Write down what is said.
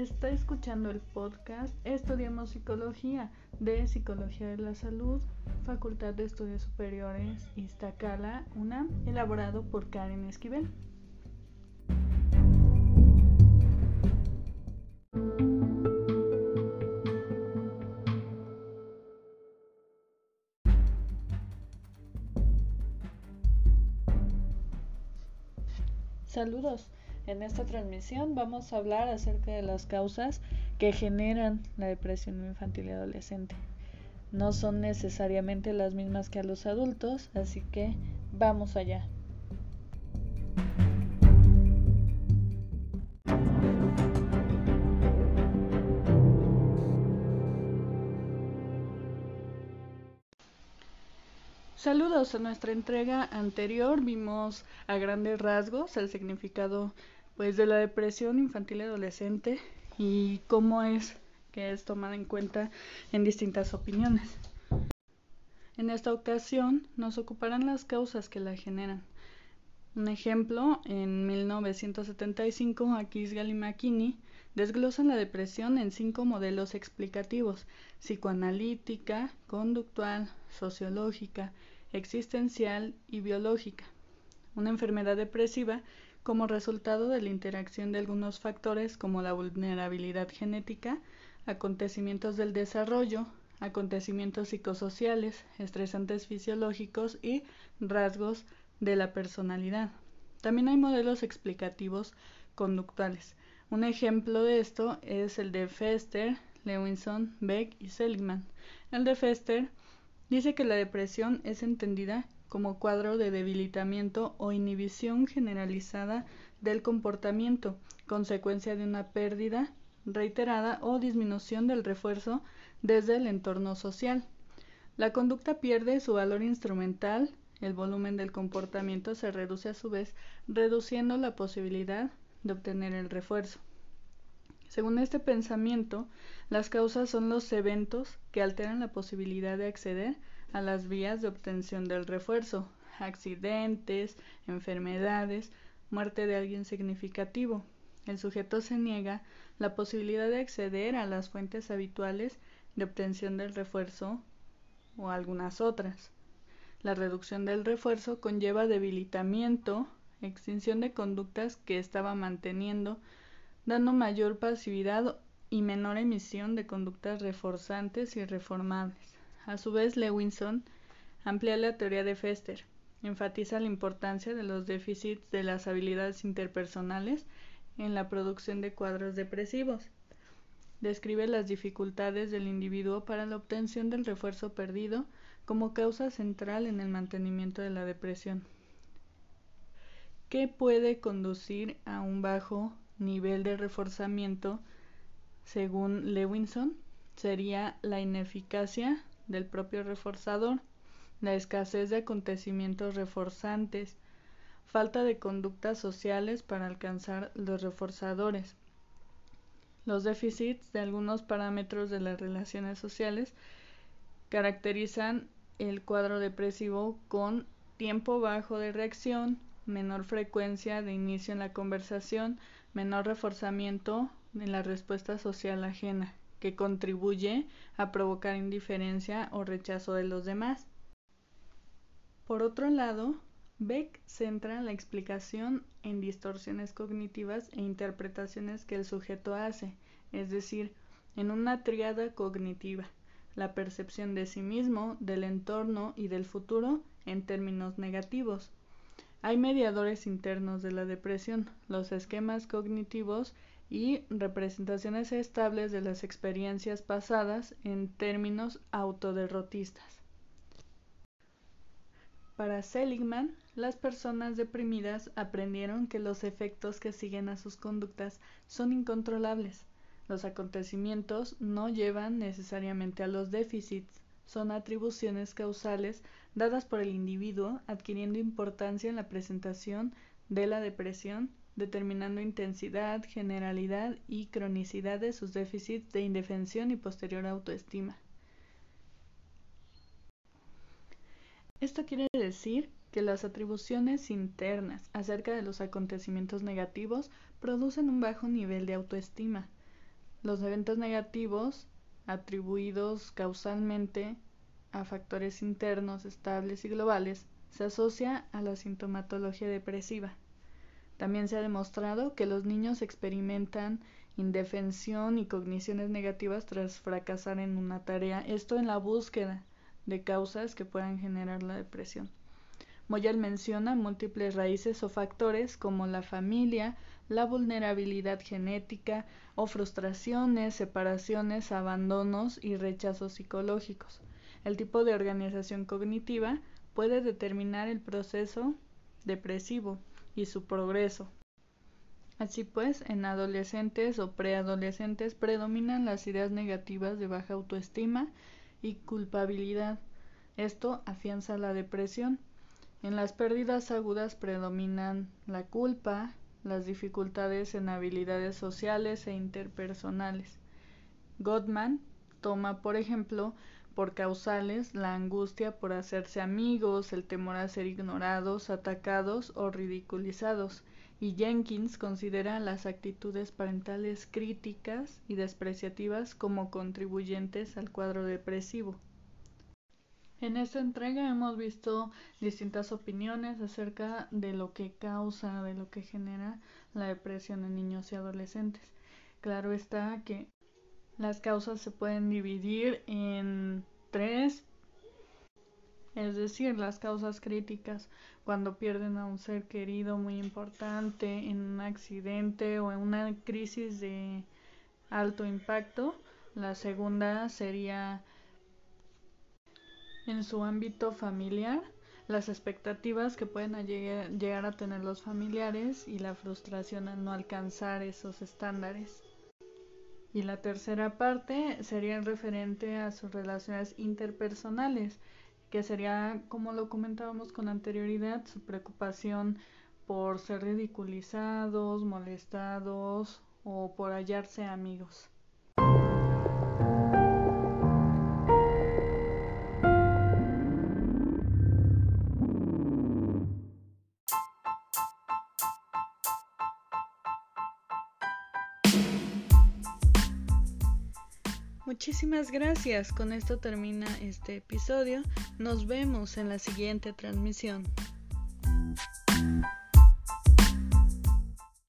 Está escuchando el podcast Estudiamos Psicología de Psicología de la Salud, Facultad de Estudios Superiores Iztacala, UNAM, elaborado por Karen Esquivel. Saludos. En esta transmisión vamos a hablar acerca de las causas que generan la depresión infantil y adolescente. No son necesariamente las mismas que a los adultos, así que vamos allá. Saludos a nuestra entrega anterior. Vimos a grandes rasgos el significado pues de la depresión infantil y adolescente y cómo es que es tomada en cuenta en distintas opiniones. En esta ocasión nos ocuparán las causas que la generan. Un ejemplo, en 1975, Akisgal y McKinney desglosan la depresión en cinco modelos explicativos, psicoanalítica, conductual, sociológica, existencial y biológica. Una enfermedad depresiva como resultado de la interacción de algunos factores como la vulnerabilidad genética, acontecimientos del desarrollo, acontecimientos psicosociales, estresantes fisiológicos y rasgos de la personalidad. También hay modelos explicativos conductuales. Un ejemplo de esto es el de Fester, Lewinson, Beck y Seligman. El de Fester Dice que la depresión es entendida como cuadro de debilitamiento o inhibición generalizada del comportamiento, consecuencia de una pérdida reiterada o disminución del refuerzo desde el entorno social. La conducta pierde su valor instrumental, el volumen del comportamiento se reduce a su vez, reduciendo la posibilidad de obtener el refuerzo. Según este pensamiento, las causas son los eventos que alteran la posibilidad de acceder a las vías de obtención del refuerzo, accidentes, enfermedades, muerte de alguien significativo. El sujeto se niega la posibilidad de acceder a las fuentes habituales de obtención del refuerzo o algunas otras. La reducción del refuerzo conlleva debilitamiento, extinción de conductas que estaba manteniendo dando mayor pasividad y menor emisión de conductas reforzantes y reformables. A su vez, Lewinson amplía la teoría de Fester, enfatiza la importancia de los déficits de las habilidades interpersonales en la producción de cuadros depresivos. Describe las dificultades del individuo para la obtención del refuerzo perdido como causa central en el mantenimiento de la depresión. ¿Qué puede conducir a un bajo nivel de reforzamiento, según Lewinson, sería la ineficacia del propio reforzador, la escasez de acontecimientos reforzantes, falta de conductas sociales para alcanzar los reforzadores, los déficits de algunos parámetros de las relaciones sociales caracterizan el cuadro depresivo con tiempo bajo de reacción, menor frecuencia de inicio en la conversación, menor reforzamiento en la respuesta social ajena, que contribuye a provocar indiferencia o rechazo de los demás. Por otro lado, Beck centra la explicación en distorsiones cognitivas e interpretaciones que el sujeto hace, es decir, en una triada cognitiva, la percepción de sí mismo, del entorno y del futuro en términos negativos, hay mediadores internos de la depresión, los esquemas cognitivos y representaciones estables de las experiencias pasadas en términos autoderrotistas. Para Seligman, las personas deprimidas aprendieron que los efectos que siguen a sus conductas son incontrolables. Los acontecimientos no llevan necesariamente a los déficits, son atribuciones causales dadas por el individuo adquiriendo importancia en la presentación de la depresión, determinando intensidad, generalidad y cronicidad de sus déficits de indefensión y posterior autoestima. Esto quiere decir que las atribuciones internas acerca de los acontecimientos negativos producen un bajo nivel de autoestima. Los eventos negativos atribuidos causalmente a factores internos estables y globales se asocia a la sintomatología depresiva. También se ha demostrado que los niños experimentan indefensión y cogniciones negativas tras fracasar en una tarea, esto en la búsqueda de causas que puedan generar la depresión. Moyal menciona múltiples raíces o factores como la familia, la vulnerabilidad genética o frustraciones, separaciones, abandonos y rechazos psicológicos. El tipo de organización cognitiva puede determinar el proceso depresivo y su progreso. Así pues, en adolescentes o preadolescentes predominan las ideas negativas de baja autoestima y culpabilidad. Esto afianza la depresión. En las pérdidas agudas predominan la culpa, las dificultades en habilidades sociales e interpersonales. Gottman toma, por ejemplo, por causales la angustia por hacerse amigos, el temor a ser ignorados, atacados o ridiculizados, y Jenkins considera las actitudes parentales críticas y despreciativas como contribuyentes al cuadro depresivo. En esta entrega hemos visto distintas opiniones acerca de lo que causa, de lo que genera la depresión en niños y adolescentes. Claro está que las causas se pueden dividir en tres, es decir, las causas críticas cuando pierden a un ser querido muy importante en un accidente o en una crisis de alto impacto. La segunda sería en su ámbito familiar, las expectativas que pueden llegar a tener los familiares y la frustración al no alcanzar esos estándares. Y la tercera parte sería referente a sus relaciones interpersonales, que sería, como lo comentábamos con anterioridad, su preocupación por ser ridiculizados, molestados o por hallarse amigos. Muchísimas gracias. Con esto termina este episodio. Nos vemos en la siguiente transmisión.